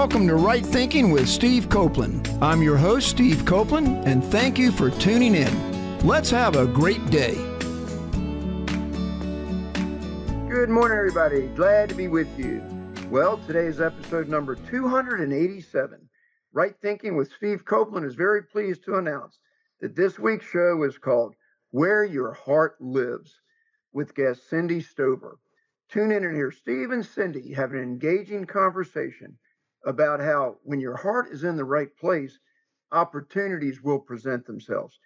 Welcome to Right Thinking with Steve Copeland. I'm your host, Steve Copeland, and thank you for tuning in. Let's have a great day. Good morning, everybody. Glad to be with you. Well, today's episode number 287. Right Thinking with Steve Copeland is very pleased to announce that this week's show is called Where Your Heart Lives with guest Cindy Stover. Tune in and hear Steve and Cindy have an engaging conversation about how when your heart is in the right place, opportunities will present themselves.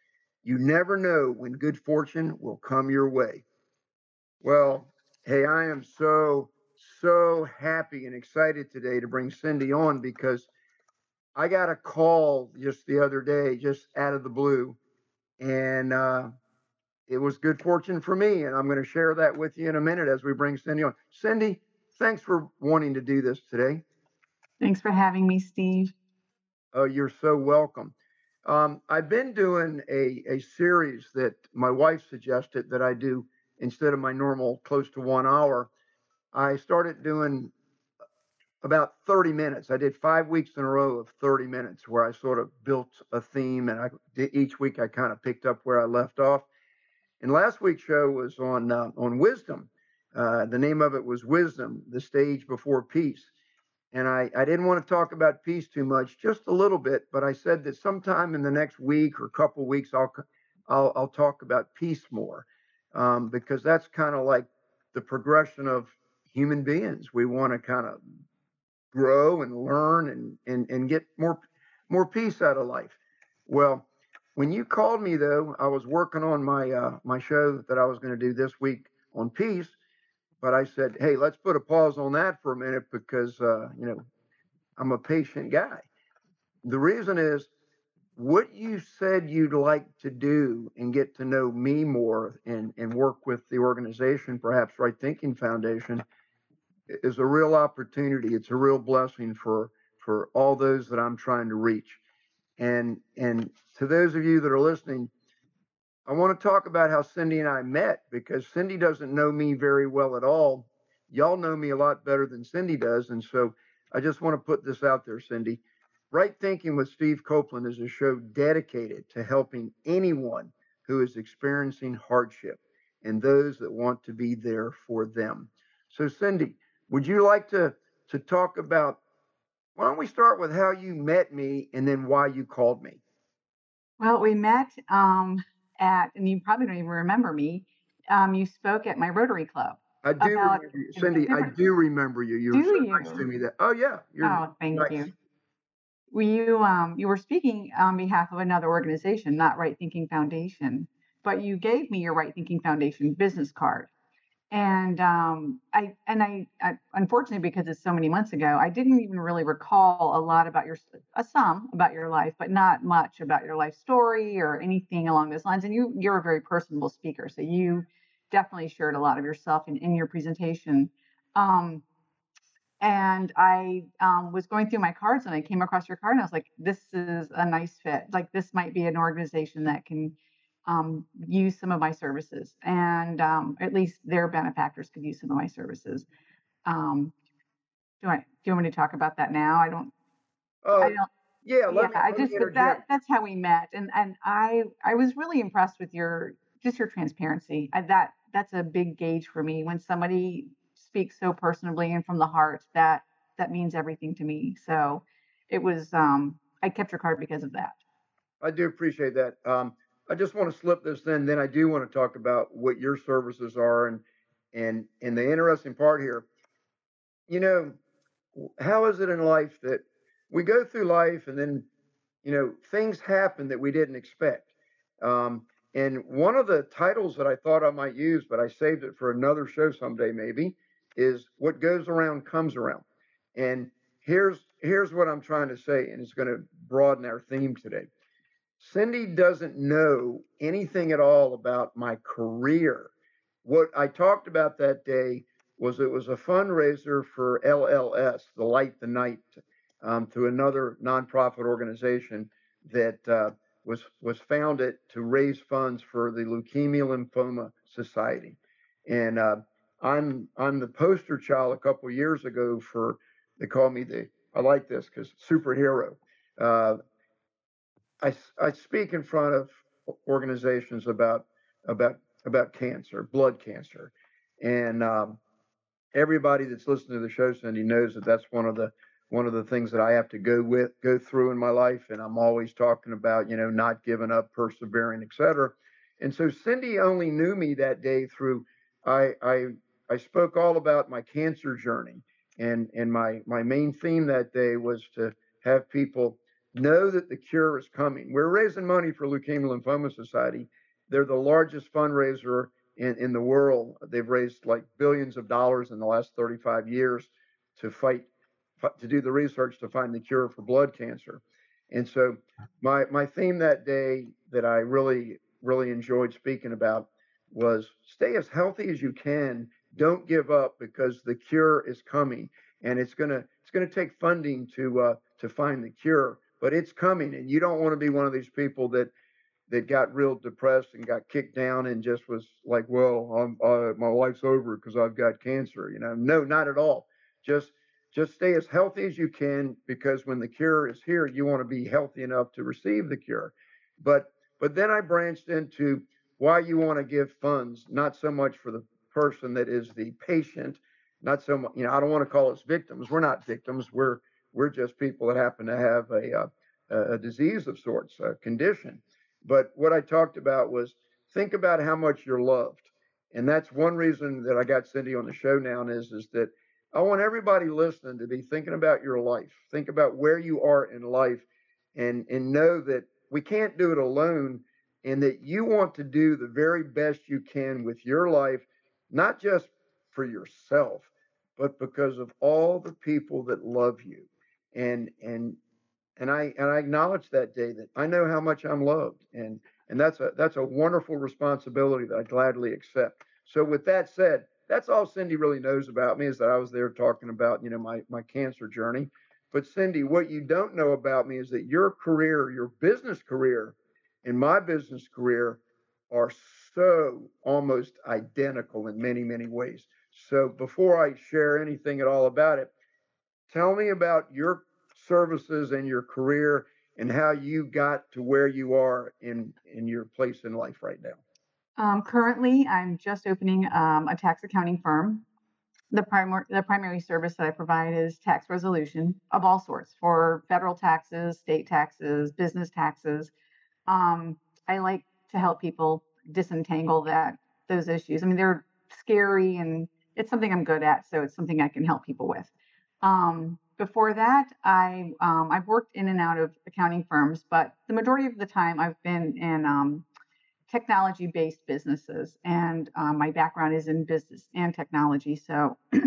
You never know when good fortune will come your way. Well, hey, I am so, so happy and excited today to bring Cindy on because I got a call just the other day, just out of the blue. And uh, it was good fortune for me. And I'm going to share that with you in a minute as we bring Cindy on. Cindy, thanks for wanting to do this today. Thanks for having me, Steve. Oh, you're so welcome. Um, I've been doing a, a series that my wife suggested that I do instead of my normal close to one hour. I started doing about 30 minutes. I did five weeks in a row of 30 minutes where I sort of built a theme and I did, each week I kind of picked up where I left off. And last week's show was on uh, on wisdom. Uh, the name of it was Wisdom, the stage before peace. And I, I didn't want to talk about peace too much, just a little bit, but I said that sometime in the next week or couple weeks, I'll, I'll, I'll talk about peace more um, because that's kind of like the progression of human beings. We want to kind of grow and learn and, and, and get more, more peace out of life. Well, when you called me though, I was working on my uh, my show that I was going to do this week on peace, but I said, hey, let's put a pause on that for a minute because uh, you know I'm a patient guy. The reason is what you said you'd like to do and get to know me more and, and work with the organization, perhaps Right Thinking Foundation, is a real opportunity. It's a real blessing for for all those that I'm trying to reach. And and to those of you that are listening, I want to talk about how Cindy and I met because Cindy doesn't know me very well at all. Y'all know me a lot better than Cindy does. And so I just want to put this out there, Cindy. Right Thinking with Steve Copeland is a show dedicated to helping anyone who is experiencing hardship and those that want to be there for them. So, Cindy, would you like to, to talk about why don't we start with how you met me and then why you called me? Well, we met um, at, and you probably don't even remember me. Um, you spoke at my Rotary Club. I do remember you. Cindy, I do remember you. You were Do so nice to me that, oh, yeah. You're Oh, thank nice. you. Were you um, you were speaking on behalf of another organization, not Right Thinking Foundation, but you gave me your Right Thinking Foundation business card. And um, I and I, I unfortunately because it's so many months ago, I didn't even really recall a lot about your a some about your life, but not much about your life story or anything along those lines. And you you're a very personable speaker, so you definitely shared a lot of yourself in, in your presentation. Um, and I um, was going through my cards and I came across your card and I was like, this is a nice fit. Like this might be an organization that can um, use some of my services, and um, at least their benefactors could use some of my services. Um, do I do you want me to talk about that now? I don't. Oh, I don't. yeah, Yeah, me, I just that that's how we met, and and I I was really impressed with your just your transparency. I, that that's a big gauge for me when somebody speaks so personably and from the heart. That that means everything to me. So it was um I kept your card because of that. I do appreciate that. Um, I just want to slip this in. Then I do want to talk about what your services are and and and the interesting part here. You know, how is it in life that we go through life and then you know things happen that we didn't expect. Um, and one of the titles that I thought I might use, but I saved it for another show someday maybe, is "What Goes Around Comes Around." And here's here's what I'm trying to say, and it's going to broaden our theme today. Cindy doesn't know anything at all about my career. What I talked about that day was it was a fundraiser for LLS, the Light the Night, um, through another nonprofit organization that uh, was was founded to raise funds for the Leukemia Lymphoma Society, and uh, I'm I'm the poster child a couple years ago for they call me the I like this because superhero. Uh, I I speak in front of organizations about about about cancer, blood cancer, and um, everybody that's listening to the show, Cindy, knows that that's one of the one of the things that I have to go with go through in my life, and I'm always talking about you know not giving up, persevering, etc. And so Cindy only knew me that day through I I I spoke all about my cancer journey, and and my my main theme that day was to have people know that the cure is coming. We're raising money for Leukemia Lymphoma Society. They're the largest fundraiser in, in the world. They've raised like billions of dollars in the last 35 years to fight, to do the research to find the cure for blood cancer. And so my my theme that day that I really really enjoyed speaking about was stay as healthy as you can. Don't give up because the cure is coming, and it's gonna it's gonna take funding to uh, to find the cure, but it's coming, and you don't want to be one of these people that that got real depressed and got kicked down and just was like, well, I'm, uh, my life's over because I've got cancer. You know, no, not at all. Just just stay as healthy as you can because when the cure is here, you want to be healthy enough to receive the cure. But but then I branched into why you want to give funds, not so much for the person that is the patient, not so much. You know, I don't want to call us victims. We're not victims. We're we're just people that happen to have a uh, a, a disease of sorts, a condition but what I talked about was think about how much you're loved. And that's one reason that I got Cindy on the show now is, is that I want everybody listening to be thinking about your life. Think about where you are in life and, and know that we can't do it alone and that you want to do the very best you can with your life, not just for yourself, but because of all the people that love you. And and and I and I acknowledge that day that I know how much I'm loved, and and that's a that's a wonderful responsibility that I gladly accept. So with that said, that's all Cindy really knows about me is that I was there talking about you know my my cancer journey. But Cindy, what you don't know about me is that your career, your business career, and my business career are so almost identical in many many ways. So before I share anything at all about it, tell me about your services and your career and how you got to where you are in in your place in life right now. Um, currently, I'm just opening um, a tax accounting firm. The primary the primary service that I provide is tax resolution of all sorts for federal taxes, state taxes, business taxes. Um, I like to help people disentangle that those issues. I mean, they're scary and it's something I'm good at, so it's something I can help people with. Um, before that, I um, I've worked in and out of accounting firms, but the majority of the time I've been in um, technology-based businesses, and um, my background is in business and technology. So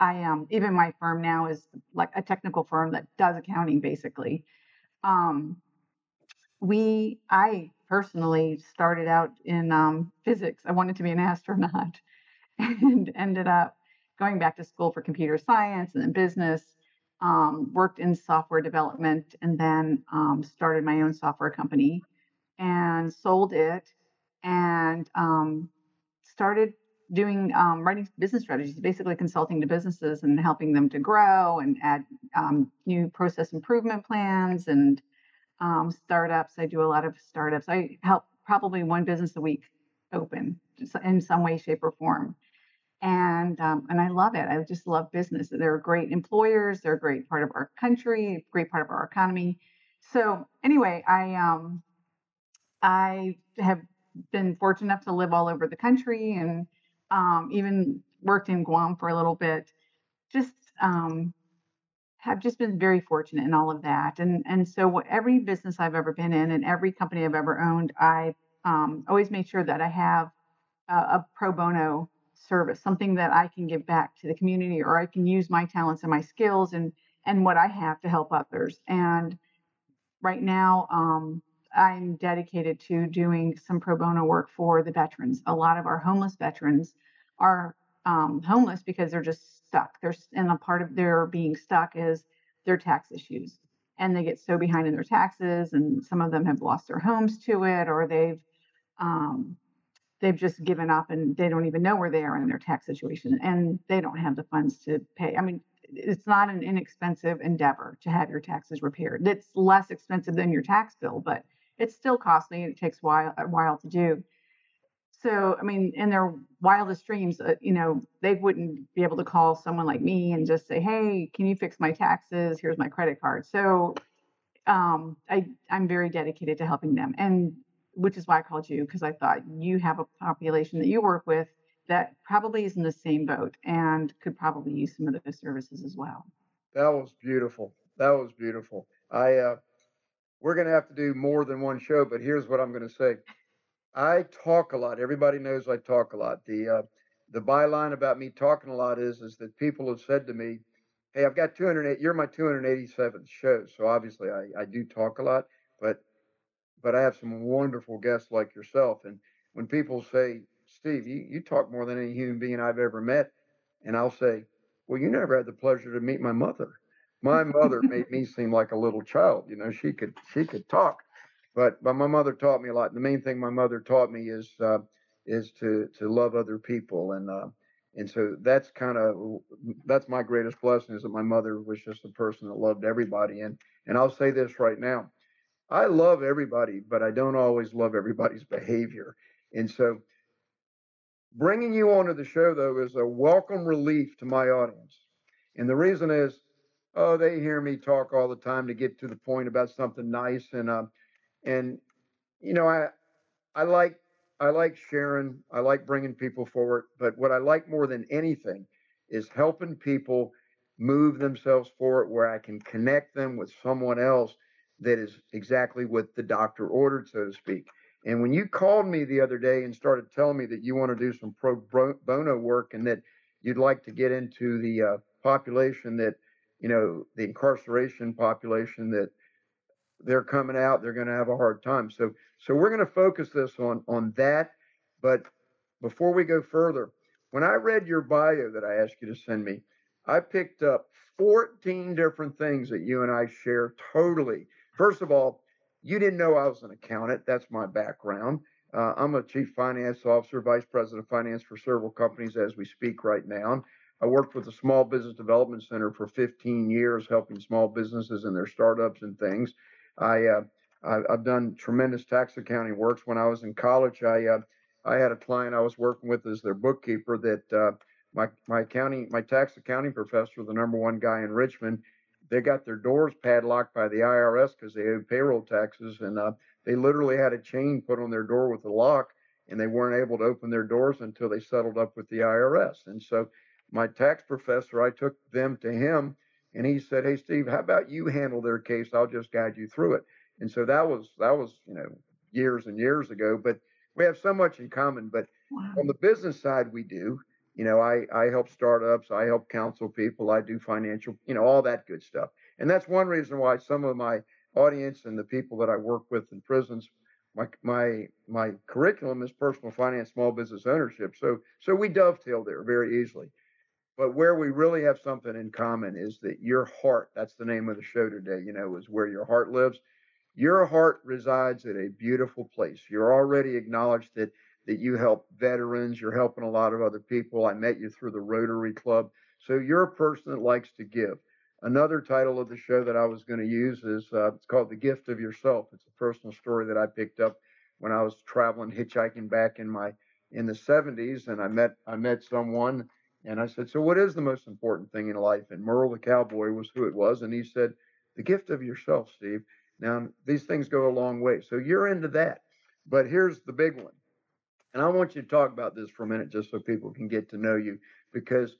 I um, even my firm now is like a technical firm that does accounting basically. Um, we I personally started out in um, physics. I wanted to be an astronaut, and ended up going back to school for computer science and then business um, worked in software development and then um, started my own software company and sold it and um, started doing um, writing business strategies, basically consulting to businesses and helping them to grow and add um, new process improvement plans and um, startups. I do a lot of startups. I help probably one business a week open in some way, shape, or form and um, and I love it. I just love business. They're great employers. They're a great part of our country, great part of our economy. So anyway, I um, I have been fortunate enough to live all over the country and um, even worked in Guam for a little bit. Just um, have just been very fortunate in all of that. And and so every business I've ever been in and every company I've ever owned, I um, always made sure that I have a, a pro bono service, something that I can give back to the community, or I can use my talents and my skills and and what I have to help others. And right now, um, I'm dedicated to doing some pro bono work for the veterans. A lot of our homeless veterans are um, homeless because they're just stuck. They're and a part of their being stuck is their tax issues, and they get so behind in their taxes, and some of them have lost their homes to it, or they've um, they've just given up and they don't even know where they are in their tax situation, and they don't have the funds to pay. I mean, it's not an inexpensive endeavor to have your taxes repaired. It's less expensive than your tax bill, but it's still costly and it takes while, a while to do. So, I mean, in their wildest dreams, uh, you know, they wouldn't be able to call someone like me and just say, "Hey, can you fix my taxes? Here's my credit card." So, um, I I'm very dedicated to helping them, and which is why I called you because I thought you have a population that you work with that probably is in the same boat and could probably use some of those services as well. That was beautiful. That was beautiful. I uh, we're gonna have to do more than one show, but here's what I'm gonna say. I talk a lot. Everybody knows I talk a lot. The uh, the byline about me talking a lot is is that people have said to me, "Hey, I've got 208. You're my 287th show, so obviously I I do talk a lot, but but I have some wonderful guests like yourself. And when people say, Steve, you, you talk more than any human being I've ever met, and I'll say, Well, you never had the pleasure to meet my mother. My mother made me seem like a little child. You know, she could she could talk, but but my mother taught me a lot. And the main thing my mother taught me is uh, is to to love other people, and uh, and so that's kind of that's my greatest blessing is that my mother was just a person that loved everybody. And and I'll say this right now, I love everybody, but I don't always love everybody's behavior. And so bringing you onto the show, though, is a welcome relief to my audience. And the reason is, oh, they hear me talk all the time to get to the point about something nice. And, uh, and, you know, I, I like, I like sharing, I like bringing people forward. But what I like more than anything is helping people move themselves forward where I can connect them with someone else that is exactly what the doctor ordered, so to speak. And when you called me the other day and started telling me that you want to do some pro bono work and that you'd like to get into the uh, population that, you know, the incarceration population that they're coming out, they're going to have a hard time. So, so we're going to focus this on on that. But before we go further, when I read your bio that I asked you to send me, I picked up 14 different things that you and I share totally First of all, you didn't know I was an accountant. That's my background. Uh, I'm a chief finance officer, vice president of finance for several companies as we speak right now. I worked with the Small Business Development Center for 15 years, helping small businesses and their startups and things. I, uh, I have done tremendous tax accounting works. When I was in college, I uh, I had a client I was working with as their bookkeeper that uh, my my accounting my tax accounting professor, the number one guy in Richmond, they got their doors padlocked by the IRS because they owed payroll taxes, and uh, they literally had a chain put on their door with a lock, and they weren't able to open their doors until they settled up with the IRS. And so, my tax professor, I took them to him, and he said, "Hey, Steve, how about you handle their case? I'll just guide you through it." And so that was that was you know years and years ago, but we have so much in common. But wow. on the business side, we do you know i i help startups i help counsel people i do financial you know all that good stuff. And that's one reason why some of my audience and the people that i work with in prisons my my my curriculum is personal finance small business ownership. So so we dovetail there very easily. But where we really have something in common is that your heart that's the name of the show today you know is where your heart lives. Your heart resides at a beautiful place. You're already acknowledged that that you help veterans. You're helping a lot of other people. I met you through the Rotary Club. So you're a person that likes to give. Another title of the show that I was going to use is uh, it's called The Gift of Yourself. It's a personal story that I picked up when I was traveling hitchhiking back in my in the 70s, and I met I met someone, and I said, "So what is the most important thing in life?" And Merle the cowboy was who it was, and he said, "The gift of yourself, Steve." Now these things go a long way, so you're into that. But here's the big one and I want you to talk about this for a minute just so people can get to know you because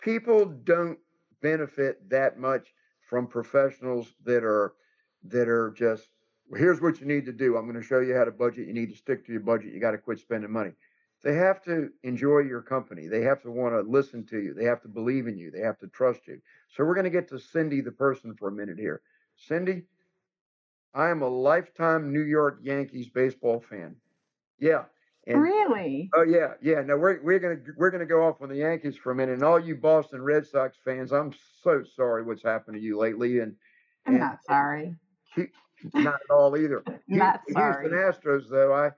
people don't benefit that much from professionals that are that are just here's what you need to do. I'm going to show you how to budget. You need to stick to your budget. You got to quit spending money. They have to enjoy your company. They have to want to listen to you. They have to believe in you. They have to trust you. So we're going to get to Cindy the person for a minute here. Cindy, I am a lifetime New York Yankees baseball fan. Yeah, And Really? oh yeah, yeah. No, we're we're gonna we're gonna go off on the Yankees for a minute. And all you Boston Red Sox fans, I'm so sorry what's happened to you lately. And I'm and not sorry. Not at all either. Not the sorry. Houston Astros, though, I,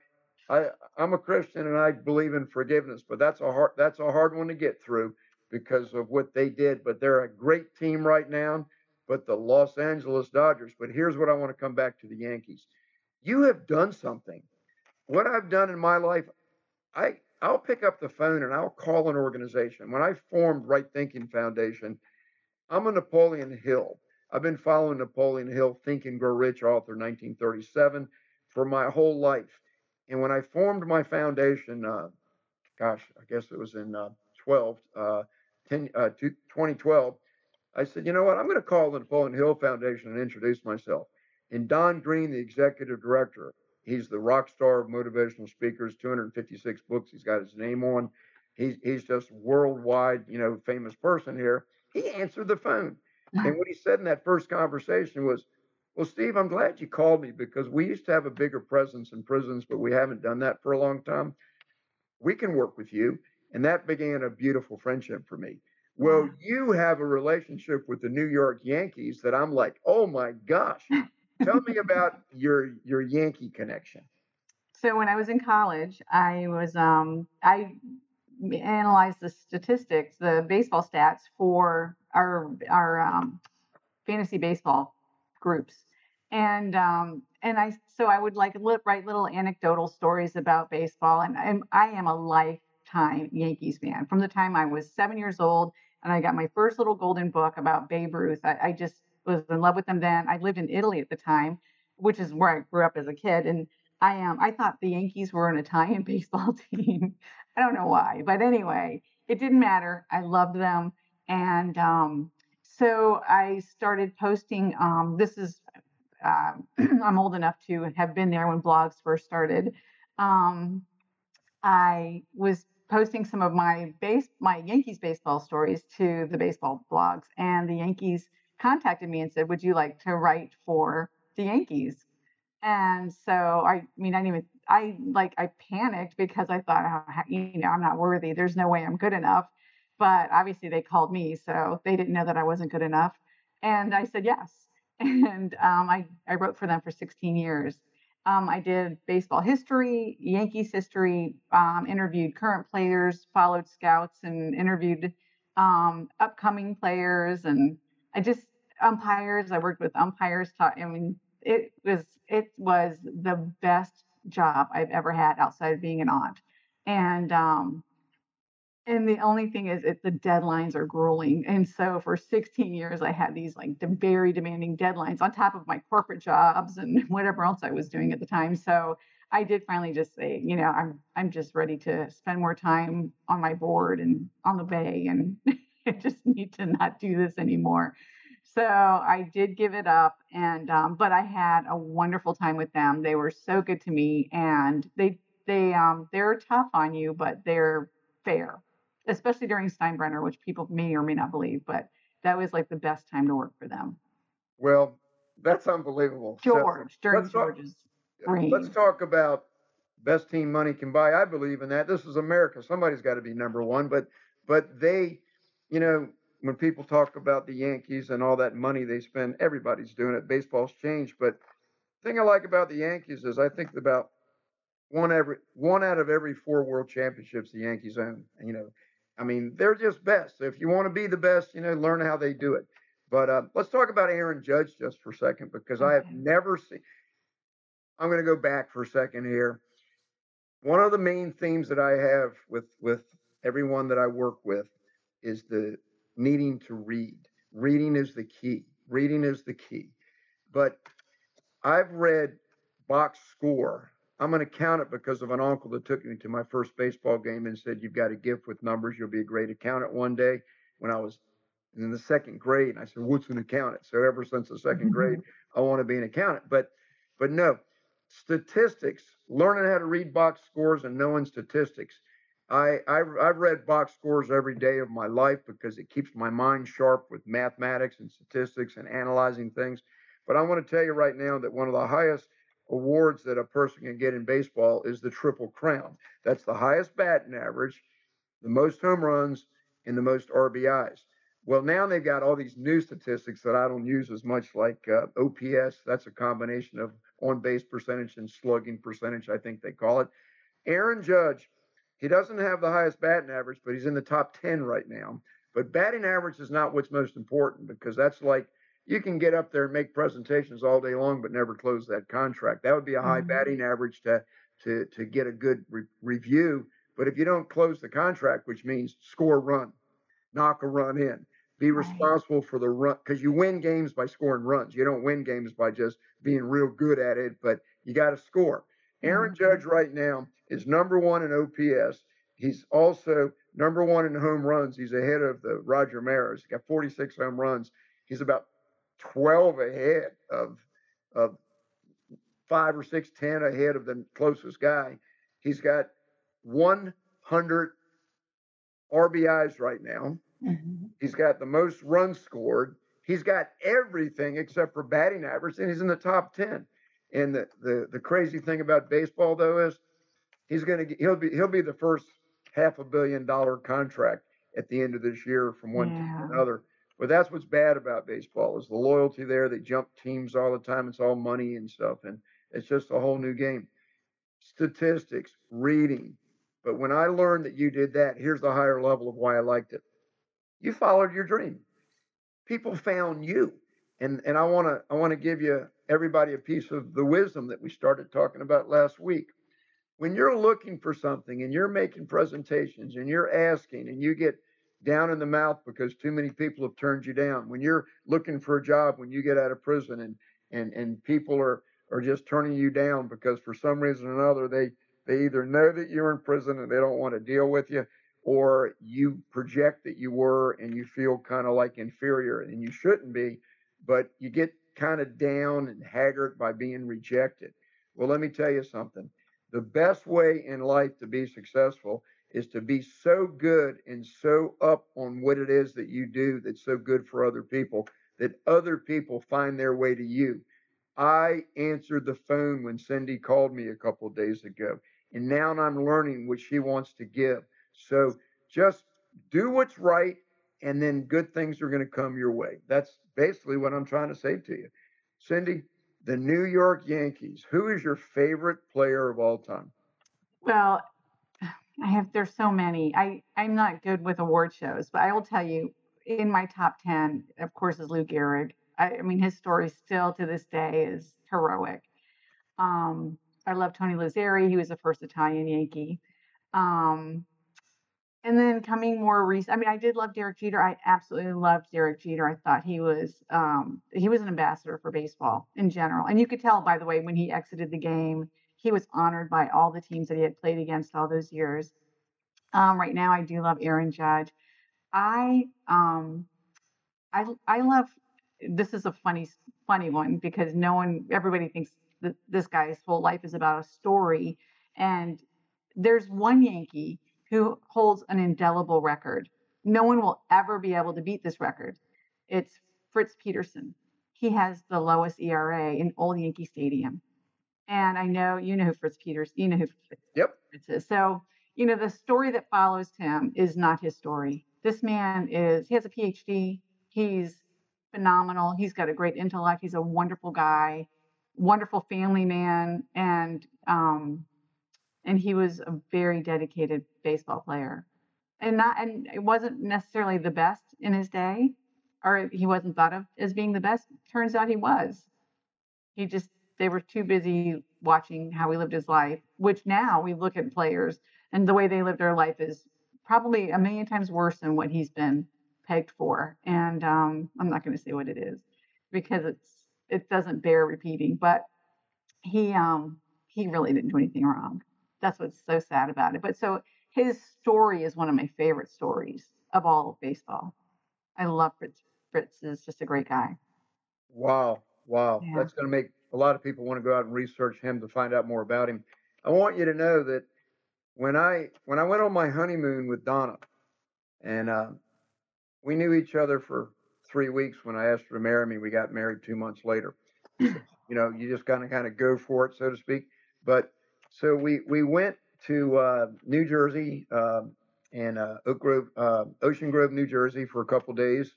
I, I'm a Christian and I believe in forgiveness, but that's a hard, that's a hard one to get through because of what they did. But they're a great team right now. But the Los Angeles Dodgers. But here's what I want to come back to the Yankees. You have done something. What I've done in my life, I, I'll pick up the phone and I'll call an organization. When I formed Right Thinking Foundation, I'm a Napoleon Hill. I've been following Napoleon Hill, Think and Grow Rich, author 1937, for my whole life. And when I formed my foundation, uh, gosh, I guess it was in uh, 12, uh, 10, uh, 2012, I said, you know what? I'm going to call the Napoleon Hill Foundation and introduce myself. And Don Green, the executive director, he's the rock star of motivational speakers, 256 books he's got his name on. He's, he's just worldwide, you know, famous person here. He answered the phone. And what he said in that first conversation was, Well, Steve, I'm glad you called me because we used to have a bigger presence in prisons, but we haven't done that for a long time. We can work with you. And that began a beautiful friendship for me. Well, you have a relationship with the New York Yankees that I'm like, oh my gosh. Tell me about your your Yankee connection. So when I was in college, I was um I analyzed the statistics, the baseball stats for our our um, fantasy baseball groups, and um and I so I would like li- write little anecdotal stories about baseball, and I'm, I am a lifetime Yankees fan from the time I was seven years old, and I got my first little golden book about Babe Ruth. I, I just was in love with them then. I lived in Italy at the time, which is where I grew up as a kid, and I um I thought the Yankees were an Italian baseball team. I don't know why, but anyway, it didn't matter. I loved them, and um, so I started posting. Um, this is um, I'm old enough to have been there when blogs first started. Um, I was posting some of my base my Yankees baseball stories to the baseball blogs, and the Yankees contacted me and said, "Would you like to write for the Yankees?" And so I mean, I didn't even I like I panicked because I thought, "Oh, you know, I'm not worthy. There's no way I'm good enough. But obviously they called me, so they didn't know that I wasn't good enough. And I said yes. And um, I I wrote for them for 16 years. Um, I did baseball history, Yankees history, um, interviewed current players, followed scouts, and interviewed um, upcoming players, and I just umpires. I worked with umpires. Taught, I mean, it was it was the best job I've ever had outside of being an aunt. And um, and the only thing is, it, the deadlines are grueling. And so for 16 years, I had these like very demanding deadlines on top of my corporate jobs and whatever else I was doing at the time. So I did finally just say, you know, I'm I'm just ready to spend more time on my board and on the bay, and I just need to not do this anymore. So I did give it up, and um, but I had a wonderful time with them. They were so good to me, and they they um they're tough on you, but they're fair, especially during Steinbrenner, which people may or may not believe, but that was like the best time to work for them. Well, that's unbelievable. So George during let's talk- George's let's talk about best team money can buy. I believe in that. This is America. Somebody's got to be number one. But but they, you know, when people talk about the Yankees and all that money they spend, everybody's doing it. Baseball's changed. But the thing I like about the Yankees is I think about one every one out of every four world championships the Yankees own. You know, I mean, they're just best. So if you want to be the best, you know, learn how they do it. But uh, let's talk about Aaron Judge just for a second because I have never seen. I'm going to go back for a second here. One of the main themes that I have with with everyone that I work with is the needing to read. Reading is the key. Reading is the key. But I've read box score. I'm going to count it because of an uncle that took me to my first baseball game and said, You've got a gift with numbers. You'll be a great accountant one day. When I was in the second grade, and I said, What's an accountant? So ever since the second mm-hmm. grade, I want to be an accountant. But but no, statistics, learning how to read box scores and knowing statistics. I, I I've read box scores every day of my life because it keeps my mind sharp with mathematics and statistics and analyzing things. But I want to tell you right now that one of the highest awards that a person can get in baseball is the Triple Crown. That's the highest batting average, the most home runs, and the most RBIs. Well, now they've got all these new statistics that I don't use as much, like uh, OPS. That's a combination of on base percentage and slugging percentage, I think they call it. Aaron Judge, he doesn't have the highest batting average, but he's in the top 10 right now. But batting average is not what's most important because that's like you can get up there and make presentations all day long, but never close that contract. That would be a high mm-hmm. batting average to to to get a good re- review. But if you don't close the contract, which means score a run, knock a run in, be responsible for the run, because you win games by scoring runs. You don't win games by just being real good at it, but you got to score. Aaron mm-hmm. Judge right now is number one in OPS. He's also number one in home runs. He's ahead of the Roger Maris. He's got 46 home runs. He's about 12 ahead of of five or six, 10 ahead of the closest guy. He's got 100 RBIs right now. Mm-hmm. He's got the most runs scored. He's got everything except for batting average, and he's in the top 10. And the, the, the crazy thing about baseball though is he's gonna he'll be he'll be the first half a billion dollar contract at the end of this year from one yeah. team to another. But that's what's bad about baseball is the loyalty there. They jump teams all the time. It's all money and stuff, and it's just a whole new game. Statistics, reading. But when I learned that you did that, here's the higher level of why I liked it. You followed your dream. People found you. And and I want to I want to give you everybody a piece of the wisdom that we started talking about last week. When you're looking for something and you're making presentations and you're asking and you get down in the mouth because too many people have turned you down. When you're looking for a job when you get out of prison and and and people are are just turning you down because for some reason or another they they either know that you're in prison and they don't want to deal with you or you project that you were and you feel kind of like inferior and you shouldn't be but you get kind of down and haggard by being rejected well let me tell you something the best way in life to be successful is to be so good and so up on what it is that you do that's so good for other people that other people find their way to you. I answered the phone when Cindy called me a couple days ago, and now I'm learning what she wants to give. So just do what's right, and then good things are going to come your way. That's basically what I'm trying to say to you. Cindy, the New York Yankees, who is your favorite player of all time? Well, I have there's so many. I I'm not good with award shows, but I will tell you in my top 10, of course, is Lou Gehrig. I, I mean, his story still to this day is heroic. Um, I love Tony Lazzeri. He was the first Italian Yankee. Um, and then coming more recent, I mean, I did love Derek Jeter. I absolutely loved Derek Jeter. I thought he was um, he was an ambassador for baseball in general, and you could tell by the way when he exited the game he was honored by all the teams that he had played against all those years. Um, right now, I do love Aaron Judge. I um, I I love. This is a funny funny one because no one, everybody thinks that this guy's whole life is about a story, and there's one Yankee who holds an indelible record. No one will ever be able to beat this record. It's Fritz Peterson. He has the lowest ERA in Old Yankee Stadium. And I know you know who Fritz Peterson, you know who Fritz, yep. Fritz is. So, you know, the story that follows him is not his story. This man is, he has a PhD. He's phenomenal. He's got a great intellect. He's a wonderful guy, wonderful family man. And, um, and he was a very dedicated baseball player and not, and it wasn't necessarily the best in his day or he wasn't thought of as being the best. Turns out he was. He just they were too busy watching how he lived his life, which now we look at players and the way they live their life is probably a million times worse than what he's been pegged for. And um, I'm not going to say what it is because it's it doesn't bear repeating. But he um, he really didn't do anything wrong. That's what's so sad about it. But so his story is one of my favorite stories of all of baseball. I love Fritz. Fritz is just a great guy. Wow, wow, yeah. that's going to make a lot of people want to go out and research him to find out more about him. I want you to know that when I when I went on my honeymoon with Donna, and uh, we knew each other for three weeks. When I asked her to marry me, we got married two months later. you know, you just kind of kind of go for it, so to speak. But so we we went to uh, New Jersey um, and uh, Oak Grove, uh, Ocean Grove, New Jersey, for a couple days,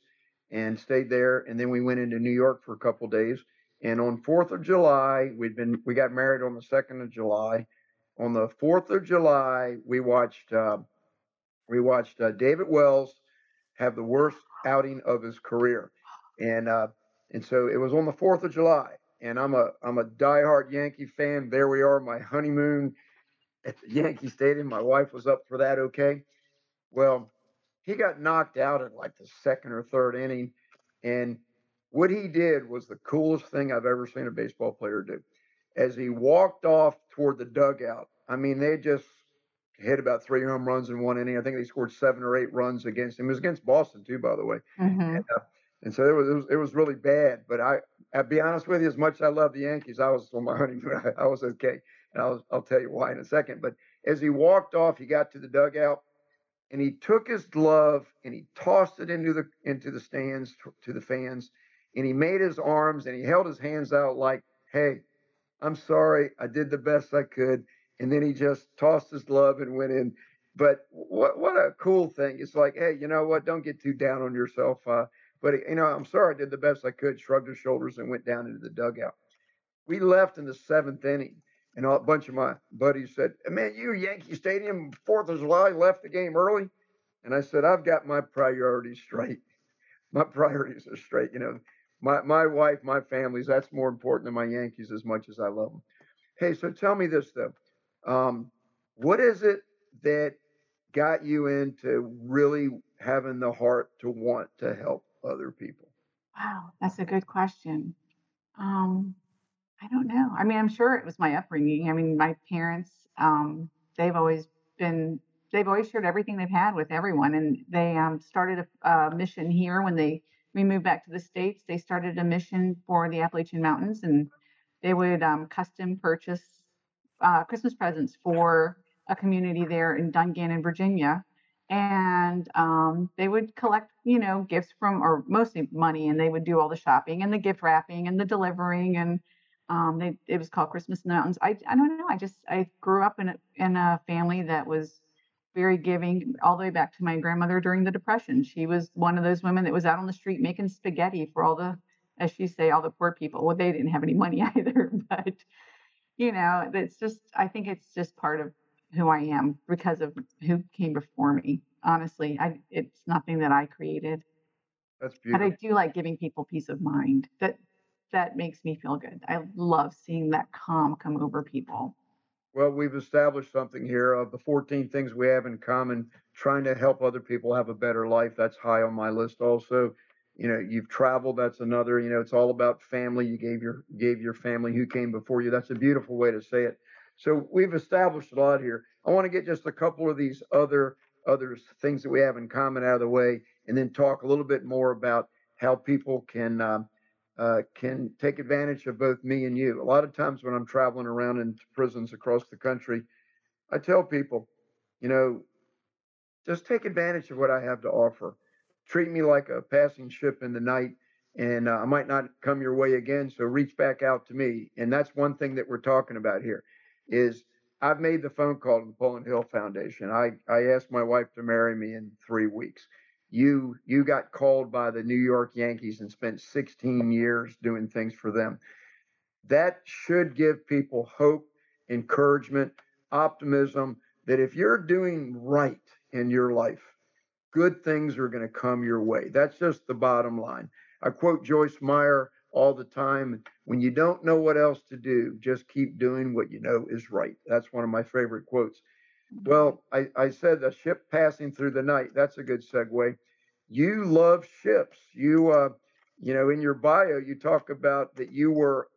and stayed there. And then we went into New York for a couple days. And on Fourth of July, we'd been we got married on the second of July. On the Fourth of July, we watched uh, we watched uh, David Wells have the worst outing of his career, and uh, and so it was on the Fourth of July. And I'm a I'm a diehard Yankee fan. There we are, my honeymoon at the Yankee Stadium. My wife was up for that. Okay, well, he got knocked out at like the second or third inning, and what he did was the coolest thing I've ever seen a baseball player do. As he walked off toward the dugout, I mean, they just hit about three home runs in one inning. I think they scored seven or eight runs against him. It was against Boston too, by the way. Mm-hmm. And, uh, and so it was, it was, it was really bad. But I, I'll be honest with you, as much as I love the Yankees, I was on my honeymoon. I, I was okay, and I'll I'll tell you why in a second. But as he walked off, he got to the dugout, and he took his glove and he tossed it into the into the stands to the fans, and he made his arms and he held his hands out like, "Hey, I'm sorry, I did the best I could." And then he just tossed his glove and went in. But what what a cool thing! It's like, hey, you know what? Don't get too down on yourself. Uh, but you know, I'm sorry, I did the best I could. Shrugged his shoulders and went down into the dugout. We left in the seventh inning, and a bunch of my buddies said, "Man, you Yankee Stadium, Fourth of July, left the game early." And I said, "I've got my priorities straight. My priorities are straight. You know, my my wife, my family's that's more important than my Yankees as much as I love them. Hey, so tell me this though, um, what is it that got you into really having the heart to want to help other people? Wow, that's a good question. Um, I don't know. I mean, I'm sure it was my upbringing. I mean, my parents, um, they've always been, they've always shared everything they've had with everyone. And they um, started a, a mission here when they we moved back to the states. They started a mission for the Appalachian Mountains, and they would um, custom purchase uh, Christmas presents for a community there in Dungannon, Virginia. And um, they would collect, you know, gifts from, or mostly money, and they would do all the shopping and the gift wrapping and the delivering. And um, they, it was called Christmas in the Mountains. I, I don't know. I just I grew up in a, in a family that was very giving all the way back to my grandmother during the depression she was one of those women that was out on the street making spaghetti for all the as she say all the poor people well they didn't have any money either but you know it's just i think it's just part of who i am because of who came before me honestly i it's nothing that i created That's beautiful. but i do like giving people peace of mind that that makes me feel good i love seeing that calm come over people Well, we've established something here of the 14 things we have in common, trying to help other people have a better life. That's high on my list also. You know, you've traveled, that's another, you know, it's all about family. You gave your gave your family who came before you. That's a beautiful way to say it. So we've established a lot here. I want to get just a couple of these other other things that we have in common out of the way, and then talk a little bit more about how people can um, uh, can take advantage of both me and you. A lot of times when I'm traveling around in prisons across the country, I tell people, you know, just take advantage of what I have to offer. Treat me like a passing ship in the night, and uh, I might not come your way again. So reach back out to me. And that's one thing that we're talking about here is I've made the phone call to Napoleon Hill Foundation. I, I asked my wife to marry me in three weeks. You you got called by the New York Yankees and spent 16 years doing things for them. That should give people hope, encouragement, optimism that if you're doing right in your life, good things are going to come your way. That's just the bottom line. I quote Joyce Meyer all the time when you don't know what else to do, just keep doing what you know is right. That's one of my favorite quotes. Well, I, I said a ship passing through the night. That's a good segue. You love ships. You, uh, you know, in your bio, you talk about that you were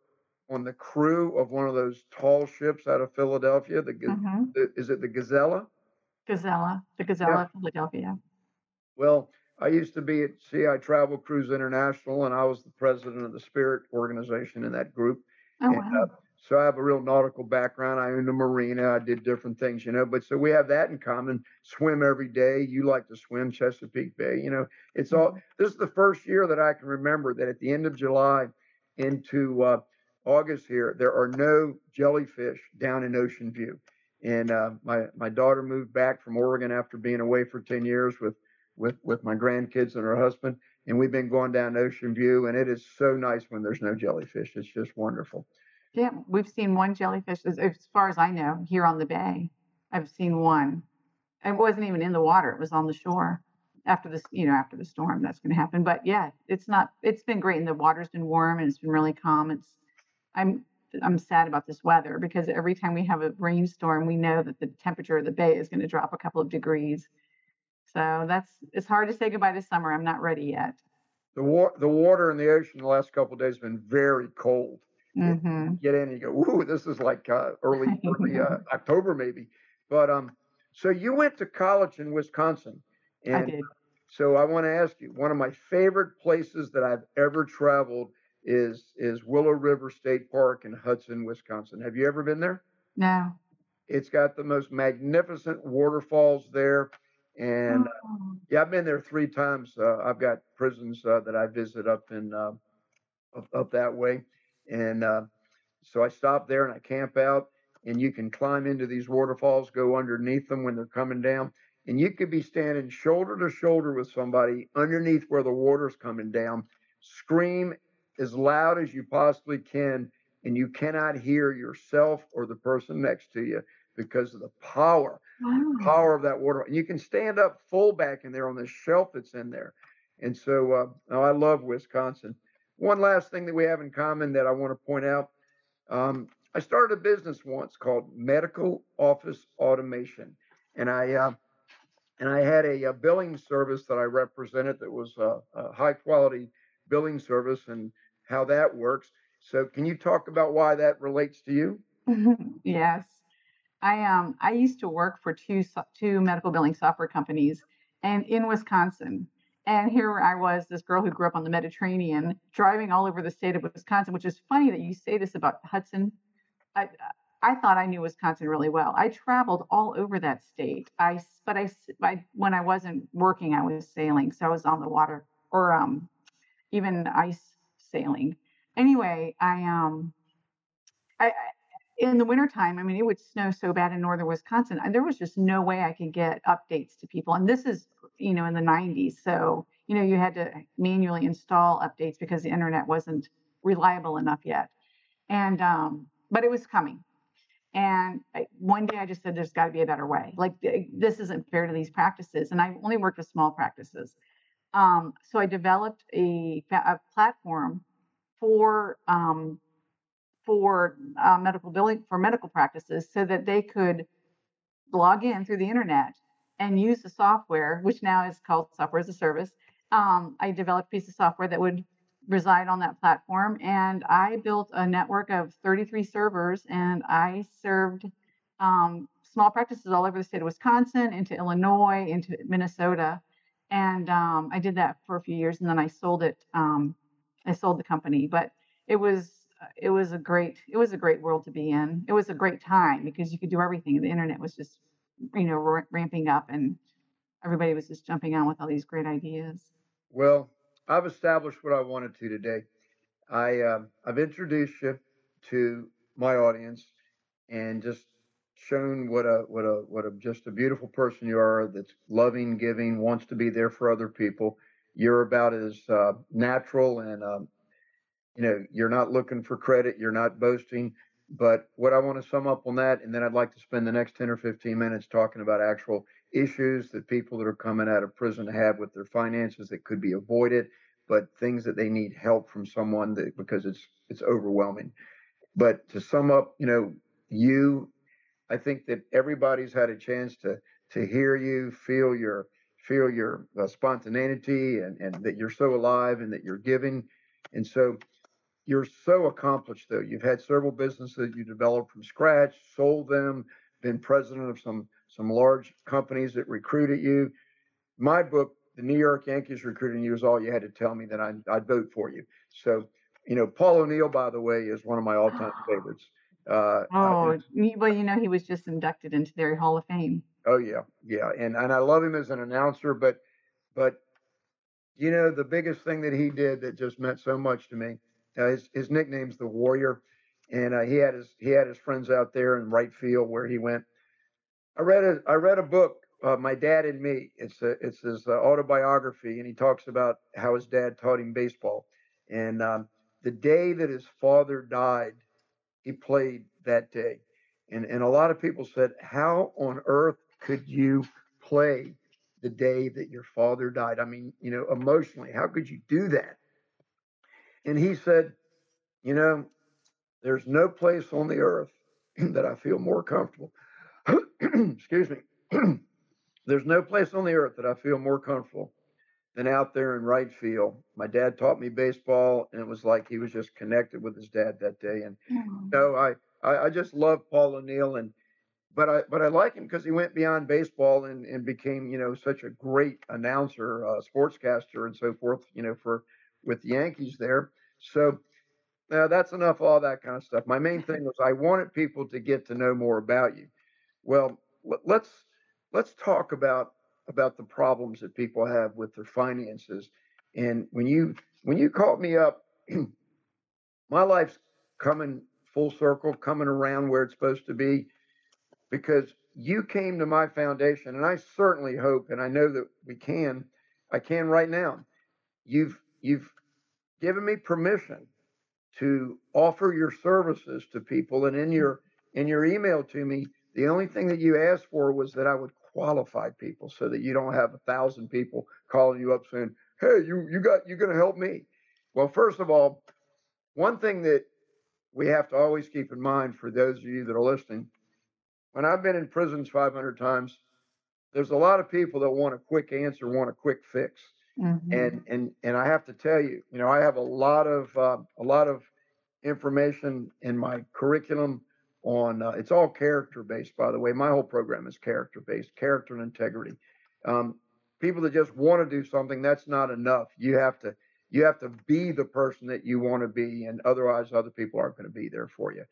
on the crew of one of those tall ships out of Philadelphia. The, Ga- hmm the is it the Gazela? gazela the gazela of philadelphia Well, I used to be at CI Travel Cruise International, and I was the president of the Spirit organization in that group. oh And wow uh, so I have a real nautical background. I owned a marina. I did different things, you know. But so we have that in common. Swim every day. You like to swim Chesapeake Bay. You know, it's all. Mhm. This is the first year that I can remember that at the end of July, into uh, August here, there are no jellyfish down in Ocean View. And uh, my my daughter moved back from Oregon after being away for 10 years with with with my grandkids and her husband, and we've been going down Ocean View, and it is so nice when there's no jellyfish. It's just wonderful. Yeah, we've seen one jellyfish as, as far as I know here on the bay. I've seen one. It wasn't even in the water; it was on the shore. After this, you know, after the storm, that's going to happen. But yeah, it's not. It's been great, and the water's been warm, and it's been really calm. It's. I'm. I'm sad about this weather because every time we have a rainstorm, we know that the temperature of the bay is going to drop a couple of degrees. So that's. It's hard to say goodbye to summer. I'm not ready yet. The wa- the water in the ocean the last couple of days has been very cold. hmm Get in and you go, ooh, this is like uh, early early uh, October maybe. But um, so you went to college in Wisconsin, I did. so I want to ask you, one of my favorite places that I've ever traveled is is Willow River State Park in Hudson, Wisconsin. Have you ever been there? No. It's got the most magnificent waterfalls there, and Oh. yeah, I've been there three times. Uh, I've got prisons uh, that I visit up in uh, up, up that way, and uh, so I stop there and I camp out. And you can climb into these waterfalls, go underneath them when they're coming down, and you could be standing shoulder to shoulder with somebody underneath where the water's coming down. Scream as loud as you possibly can, and you cannot hear yourself or the person next to you because of the power Wow. power of that water. And you can stand up full back in there on the shelf that's in there. And so uh, oh, I love Wisconsin. One last thing that we have in common that I want to point out. Um, I started a business once called Medical Office Automation, and I uh, and I had a, uh billing service that I represented that was a, a high quality billing service and how that works. So can you talk about why that relates to you? yes. I um I used to work for two two medical billing software companies and in Wisconsin. And here I was, this girl who grew up on the Mediterranean, driving all over the state of Wisconsin, which is funny that you say this about Hudson. I I thought I knew Wisconsin really well. I traveled all over that state. I but I, I when I wasn't working, I was sailing, so I was on the water or um even ice sailing. Anyway, I um I in the wintertime, I mean, it would snow so bad in northern Wisconsin. There was just no way I could get updates to people. And this is, you know, in the 90s. So, you know, you had to manually install updates because the internet wasn't reliable enough yet. And, um, but it was coming. And I, one day I just said, there's got to be a better way. Like, this isn't fair to these practices. And I only worked with small practices. Um, so I developed a, a platform for um, for uh, medical billing for medical practices so that they could log in through the internet and use the software, which now is called software as a service. Um, I developed a piece of software that would reside on that platform, and I built a network of 33 servers, and I served um, small practices all over the state of Wisconsin, into Illinois, into Minnesota, and um, I did that for a few years, and then I sold it. Um, I sold the company, but it was it was a great it was a great world to be in. It was a great time because you could do everything. The internet was just you know ra- ramping up, and everybody was just jumping on with all these great ideas. Well, I've established what I wanted to today. I um, I've introduced you to my audience and just shown what a what a what a just a beautiful person you are. That's loving, giving, wants to be there for other people. You're about as uh, natural and um, you know you're not looking for credit. You're not boasting. But what I want to sum up on that, and then I'd like to spend the next 10 or 15 minutes talking about actual issues that people that are coming out of prison have with their finances that could be avoided, but things that they need help from someone that because it's it's overwhelming. But to sum up, you know, you, I think that everybody's had a chance to to hear you, feel your feel your uh, spontaneity, and and that you're so alive and that you're giving, and so you're so accomplished though. You've had several businesses that you developed from scratch, sold them, been president of some some large companies that recruited you. My book, The New York Yankees Recruiting You, is all you had to tell me that I'd, I'd vote for you. So, you know, Paul O'Neill, by the way, is one of my all-time favorites. Uh, uh, Oh, y- well, you know, he was just inducted into their Hall of Fame. oh yeah, yeah, and and I love him as an announcer, but but you know the biggest thing that he did that just meant so much to me Uh, his his nickname's the Warrior, and uh, he had his he had his friends out there in right field where he went. I read a I read a book, uh, My Dad and Me. It's a, it's his uh, autobiography, and he talks about how his dad taught him baseball. And um, the day that his father died, he played that day. And and a lot of people said, how on earth could you play the day that your father died? I mean, you know, emotionally, how could you do that? And he said, you know, there's no place on the earth that I feel more comfortable. Excuse me. there's no place on the earth that I feel more comfortable than out there in right field. My dad taught me baseball, and it was like he was just connected with his dad that day. And Mm. I, I I just love Paul O'Neill, and but I but I like him because he went beyond baseball and and became you know such a great announcer, uh, sportscaster, and so forth. You know for with the Yankees there. So uh, that's enough all that kind of stuff. My main thing was I wanted people to get to know more about you. Well, let- let's let's talk about about the problems that people have with their finances. And when you when you called me up, my life's coming full circle, coming around where it's supposed to be, because you came to my foundation, and I certainly hope, and I know that we can, I can right now. You've you've given me permission to offer your services to people, and in your in your email to me, the only thing that you asked for was that I would qualify people so that you don't have a thousand people calling you up saying, "Hey, you you got you're going to help me." Well, first of all, one thing that we have to always keep in mind for those of you that are listening, when I've been in prisons 500 times, there's a lot of people that want a quick answer, want a quick fix Mhm. and and and I have to tell you, you know, I have a lot of uh, a lot of information in my curriculum on. Uh, it's all character based, by the way. My whole program is character based, character and integrity. Um, people that just want to do something, that's not enough. You have to you have to be the person that you want to be, and otherwise, other people aren't going to be there for you.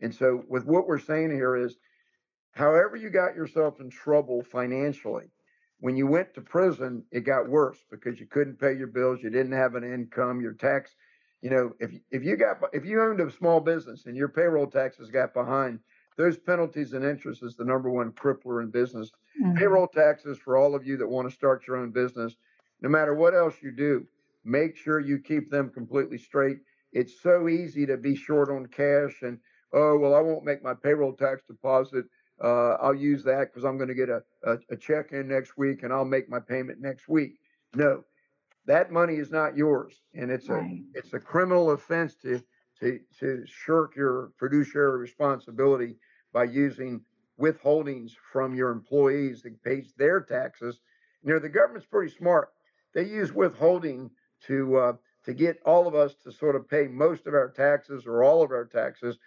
And so, with what we're saying here is, however you got yourself in trouble financially when you went to prison, it got worse because you couldn't pay your bills, you didn't have an income, your tax, you know, if if you got if you owned a small business and your payroll taxes got behind, those penalties and interest is the number one crippler in business. Mhm. Payroll taxes for all of you that want to start your own business, no matter what else you do, make sure you keep them completely straight. It's so easy to be short on cash and oh well, I won't make my payroll tax deposit uh, I'll use that because I'm going to get a, a, a check in next week and I'll make my payment next week. No, that money is not yours, and it's a it's a criminal offense to to to shirk your fiduciary responsibility by using withholdings from your employees that pays their taxes. You know the government's pretty smart. They use withholding to uh, to get all of us to sort of pay most of our taxes or all of our taxes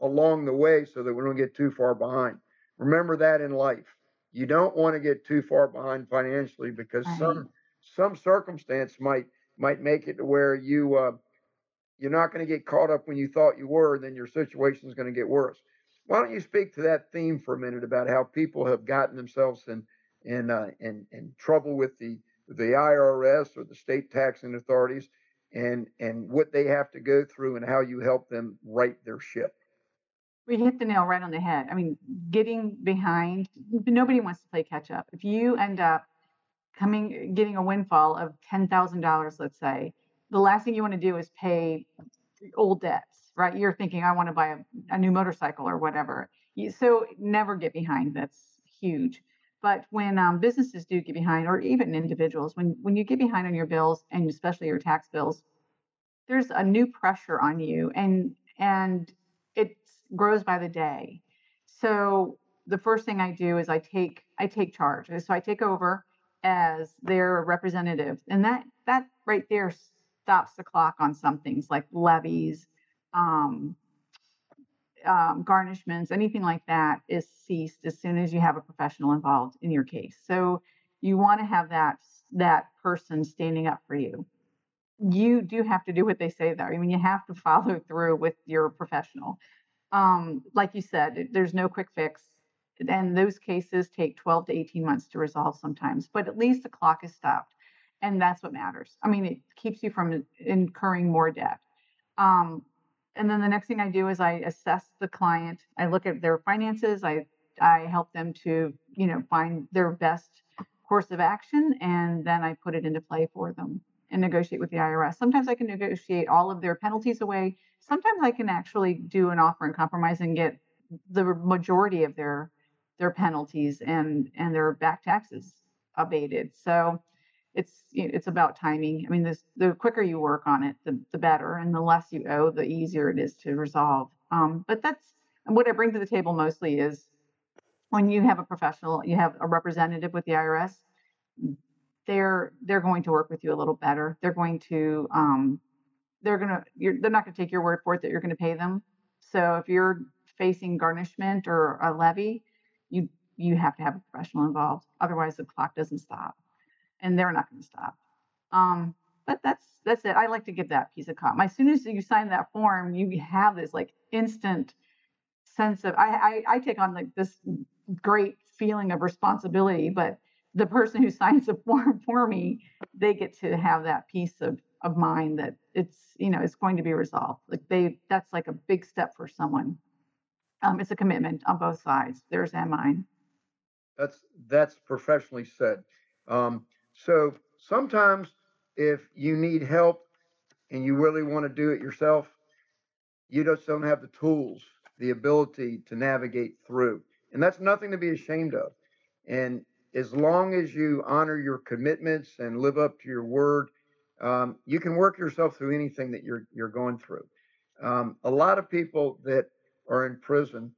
along the way so that we don't get too far behind. Remember that in life. You don't want to get too far behind financially because Right. some some circumstance might might make it to where you uh, you're not going to get caught up when you thought you were, and then your situation is going to get worse. Why don't you speak to that theme for a minute about how people have gotten themselves in in uh, in, in trouble with the the IRS or the state taxing authorities, and and what they have to go through, and how you help them right their ship. We hit the nail right on the head. I mean, getting behind, nobody wants to play catch up. If you end up coming, getting a windfall of $10,000, let's say, the last thing you want to do is pay old debts, right? You're thinking, I want to buy a, a new motorcycle or whatever. So never get behind. That's huge. But when um, businesses do get behind, or even individuals, when when you get behind on your bills and especially your tax bills, there's a new pressure on you, and and grows by the day. So the first thing I do is I take I take charge. So I take over as their representative, and that that right there stops the clock on some things like levies, um, um, garnishments, anything like that is ceased as soon as you have a professional involved in your case. So you want to have that that person standing up for you. You do have to do what they say, though. I mean, you have to follow through with your professional. Um, like you said, there's no quick fix, and those cases take 12 to 18 months to resolve sometimes. But at least the clock is stopped, and that's what matters. I mean, it keeps you from incurring more debt. um, and then the next thing I do is I assess the client. I look at their finances. I I help them to you know find their best course of action, and then I put it into play for them and negotiate with the IRS. Sometimes I can negotiate all of their penalties away. Sometimes I can actually do an offer and compromise and get the majority of their their penalties and and their back taxes abated. So it's it's about timing. I mean, this the quicker you work on it, the the better, and the less you owe, the easier it is to resolve. Um, but that's what I bring to the table mostly is when you have a professional, you have a representative with the IRS, they're they're going to work with you a little better. They're going to um, they're gonna you're, they're not to take your word for it that you're to pay them. So if you're facing garnishment or a levy, you you have to have a professional involved. Otherwise, the clock doesn't stop, and they're not going to stop. Um, but that's that's it. I like to give that piece of calm. As soon as you sign that form, you have this like instant sense of I I, I take on like this great feeling of responsibility, but the person who signs the form for me, they get to have that peace of of mind that it's you know it's going to be resolved. Like they that's like a big step for someone. Um, it's a commitment on both sides, theirs and mine. That's that's professionally said. Um, so sometimes if you need help and you really want to do it yourself, you just don't have the tools, the ability to navigate through. And that's nothing to be ashamed of. And as long as you honor your commitments and live up to your word, um, you can work yourself through anything that you're you're going through. Um, a lot of people that are in prison,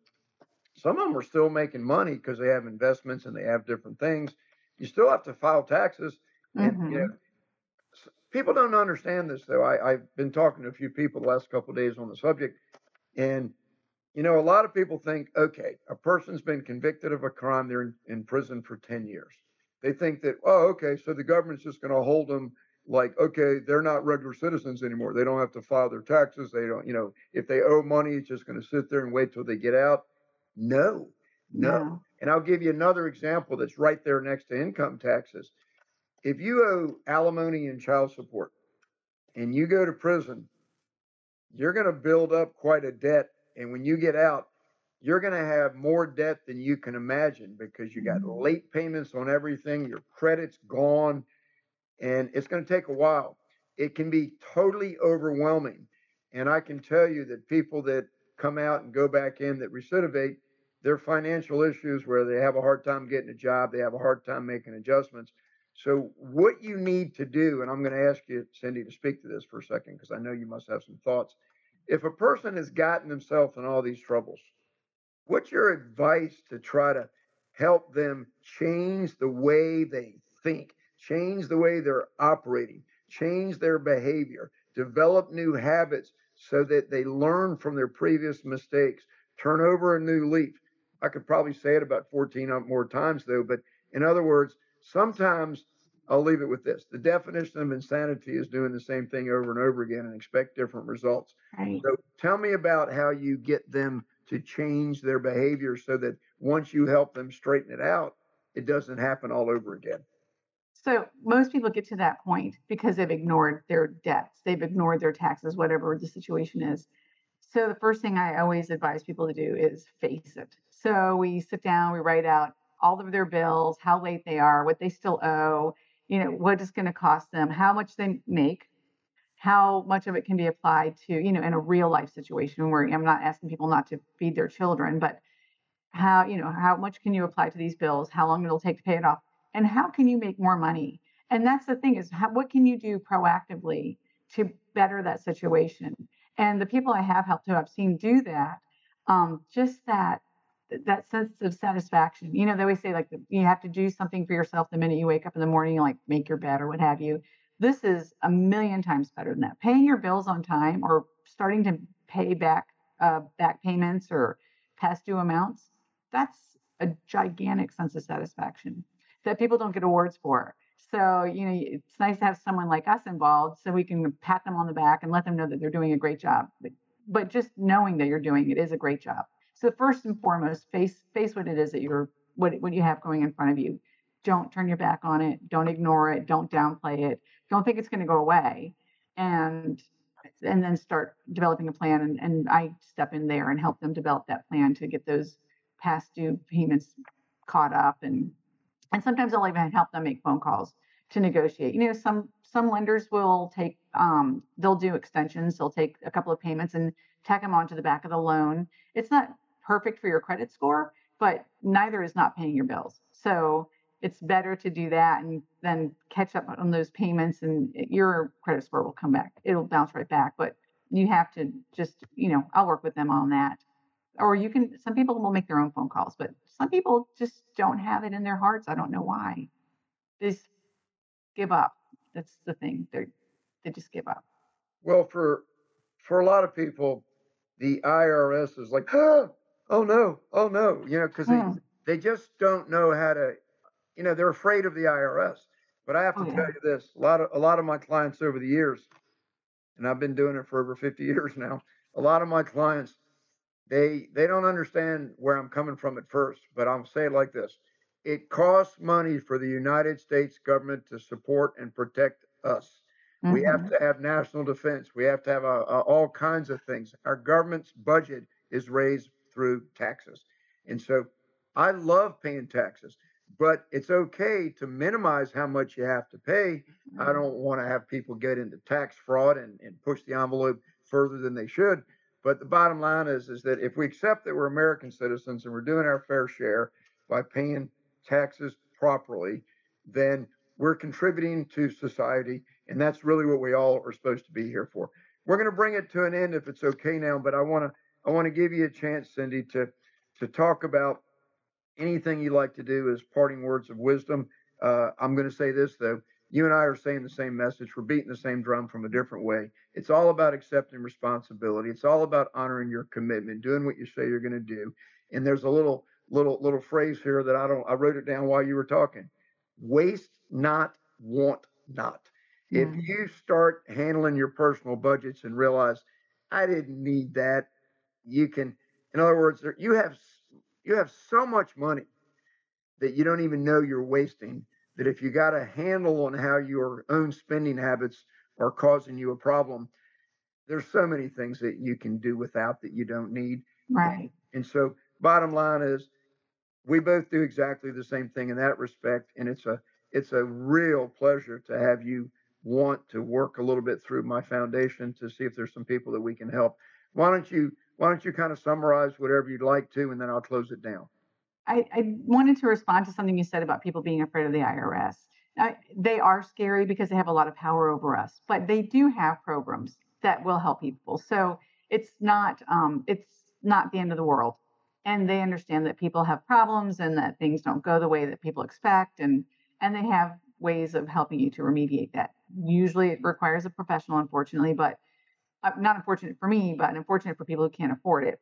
some of them are still making money because they have investments and they have different things. You still have to file taxes, and Mm-hmm. you know, people don't understand this though. I, I've been talking to a few people the last couple of days on the subject, and you know, a lot of people think, okay, a person's been convicted of a crime, they're in, in prison for 10 years. They think that, oh, okay, so the government's just going to hold them like, okay, they're not regular citizens anymore. They don't have to file their taxes. They don't, you know, if they owe money, it's just going to sit there and wait till they get out. No, no. No. And I'll give you another example that's right there next to income taxes. If you owe alimony and child support and you go to prison, you're going to build up quite a debt. And when you get out, you're going to have more debt than you can imagine because you got Mhm. late payments on everything, your credit's gone, and it's going to take a while. It can be totally overwhelming. And I can tell you that people that come out and go back in that recidivate, their financial issues where they have a hard time getting a job, they have a hard time making adjustments. So, what you need to do, and I'm going to ask you, Cindy, to speak to this for a second because I know you must have some thoughts. If a person has gotten himself in all these troubles, what's your advice to try to help them change the way they think, change the way they're operating, change their behavior, develop new habits so that they learn from their previous mistakes, turn over a new leaf? I could probably say it about 14 uh, more times though, but in other words, sometimes I'll leave it with this. The definition of insanity is doing the same thing over and over again and expect different results. Right. So tell me about how you get them to change their behavior so that once you help them straighten it out, it doesn't happen all over again. So most people get to that point because they've ignored their debts, they've ignored their taxes, whatever the situation is. So the first thing I always advise people to do is face it. So we sit down, we write out all of their bills, how late they are, what they still owe, you know, what it's going to cost them, how much they make, how much of it can be applied to, you know, in a real life situation where I'm not asking people not to feed their children, but how, you know, how much can you apply to these bills, how long it'll take to pay it off, and how can you make more money? And that's the thing is, how, what can you do proactively to better that situation? And the people I have helped who I've seen do that, um, just that that sense of satisfaction. You know, they always say like you have to do something for yourself the minute you wake up in the morning, like make your bed or what have you. This is a million times better than that. Paying your bills on time or starting to pay back uh, back payments or past due amounts. That's a gigantic sense of satisfaction that people don't get awards for. So, you know, it's nice to have someone like us involved so we can pat them on the back and let them know that they're doing a great job. But, but just knowing that you're doing it is a great job. So first and foremost, face face what it is that you're what what you have going in front of you. Don't turn your back on it. Don't ignore it. Don't downplay it. Don't think it's going to go away. And and then start developing a plan. And, and I step in there and help them develop that plan to get those past due payments caught up. And, and sometimes I'll even help them make phone calls to negotiate. You know, some, some lenders will take, um, they'll do extensions. They'll take a couple of payments and tack them onto the back of the loan. It's not perfect for your credit score, but neither is not paying your bills. So it's better to do that and then catch up on those payments and your credit score will come back. It'll bounce right back, but you have to just, you know, I'll work with them on that. Or you can, some people will make their own phone calls, but some people just don't have it in their hearts. I don't know why. They just give up. That's the thing. They're, they just give up. Well, for for a lot of people, the IRS is like, oh no, oh no, you know, because Hmm. they, they just don't know how to, you know, they're afraid of the IRS. But I have to Oh, tell yeah. you this: a lot of a lot of my clients over the years, and I've been doing it for over 50 years now. A lot of my clients, they they don't understand where I'm coming from at first, but I'll say it like this: it costs money for the United States government to support and protect us. We have Mhm. to have national defense. We have to have uh, uh, all kinds of things. Our government's budget is raised through taxes. And so I love paying taxes, but it's okay to minimize how much you have to pay. I mm-hmm. don't want to have people get into tax fraud and, and push the envelope further than they should. But the bottom line is, is that if we accept that we're American citizens and we're doing our fair share by paying taxes properly, then we're contributing to society. And that's really what we all are supposed to be here for. We're going to bring it to an end if it's okay now, but I want to I want to give you a chance, Cindy, to to talk about anything you'd like to do as parting words of wisdom. Uh, I'm going to say this though. You and I are saying the same message. We're beating the same drum from a different way. It's all about accepting responsibility. It's all about honoring your commitment, doing what you say you're going to do. And there's a little little little phrase here that I don't I wrote it down while you were talking. Waste not, want not. If Mhm. you start handling your personal budgets and realize I didn't need that, you can in other words, you have you have so much money that you don't even know you're wasting that if you got a handle on how your own spending habits are causing you a problem there's so many things that you can do without that you don't need Right. and so bottom line is we both do exactly the same thing in that respect and it's a it's a real pleasure to have you want to work a little bit through my foundation to see if there's some people that we can help why don't you why don't you kind of summarize whatever you'd like to and then i'll close it down I, I wanted to respond to something you said about people being afraid of the IRS. They are scary because they have a lot of power over us, but they do have programs that will help people. So it's not um, it's not the end of the world, and they understand that people have problems and that things don't go the way that people expect, and and they have ways of helping you to remediate that. Usually, it requires a professional, unfortunately, but not unfortunate for me, but unfortunate for people who can't afford it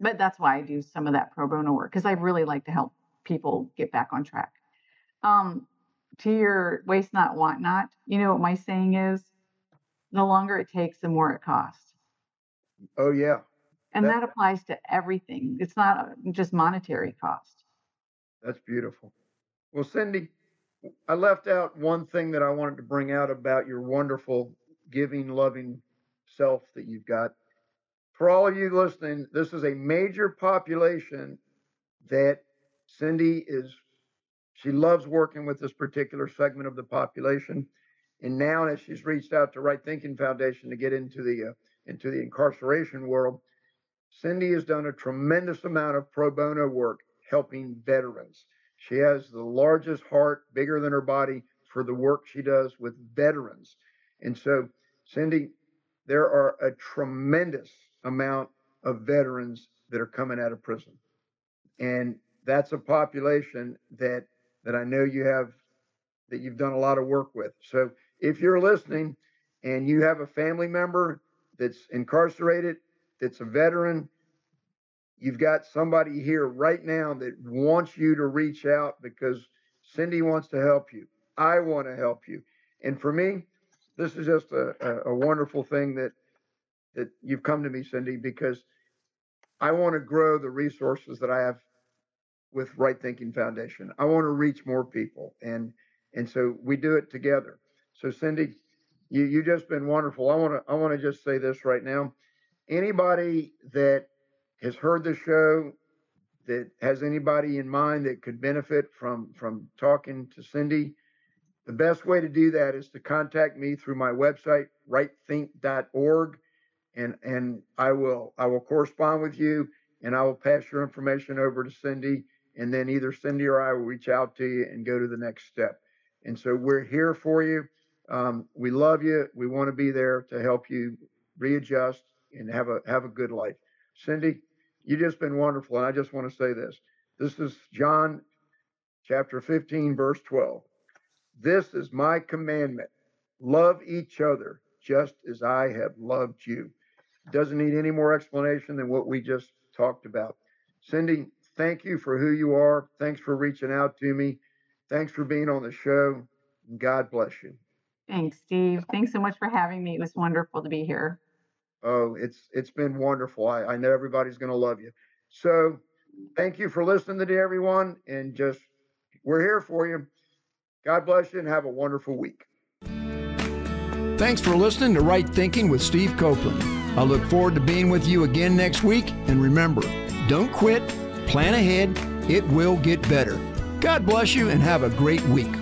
but that's why I do some of that pro bono work because I really like to help people get back on track. Um, to your waste not, want not, you know what my saying is? The longer it takes, the more it costs. oh yeah And That- that applies to everything. It's not uh, just monetary cost. That's beautiful. Well, Cindy, I left out one thing that I wanted to bring out about your wonderful giving, loving self that you've got. For all of you listening, this is a major population that Cindy is, she loves working with this particular segment of the population. And now as she's reached out to Right Thinking Foundation to get into the, uh, into the incarceration world, Cindy has done a tremendous amount of pro bono work helping veterans. She has the largest heart, bigger than her body, for the work she does with veterans. And so, Cindy, there are a tremendous amount of veterans that are coming out of prison. And that's a population that that I know you have that you've done a lot of work with. So if you're listening and you have a family member that's incarcerated, that's a veteran, you've got somebody here right now that wants you to reach out because Cindy wants to help you. I want to help you. And for me, this is just a, a, wonderful thing that that you've come to me, Cindy, because I want to grow the resources that I have with Right Thinking Foundation. I want to reach more people, and and so we do it together. So Cindy, You you just been wonderful. I want to I want to just say this right now. Anybody that has heard the show that has anybody in mind that could benefit from from talking to Cindy, the best way to do that is to contact me through my website rightthink.org and and I will I will correspond with you and I will pass your information over to Cindy and then either Cindy or I will reach out to you and go to the next step. And so we're here for you. Um, we love you. We want to be there to help you readjust and have a have a good life. Cindy, you've just been wonderful. And I just want to say this. This is John chapter 15, verse 12. This is my commandment. Love each other just as I have loved you. Doesn't need any more explanation than what we just talked about. Cindy, thank you for who you are. Thanks for reaching out to me. Thanks for being on the show. God bless you. Thanks, Steve. Thanks so much for having me. It was wonderful to be here. Oh, it's it's been wonderful. I, I know everybody's going to love you. So, thank you for listening to everyone, and just we're here for you. God bless you, and have a wonderful week. Thanks for listening to Right Thinking with Steve Copeland. I look forward to being with you again next week. And remember, don't quit, plan ahead, it will get better. God bless you and have a great week.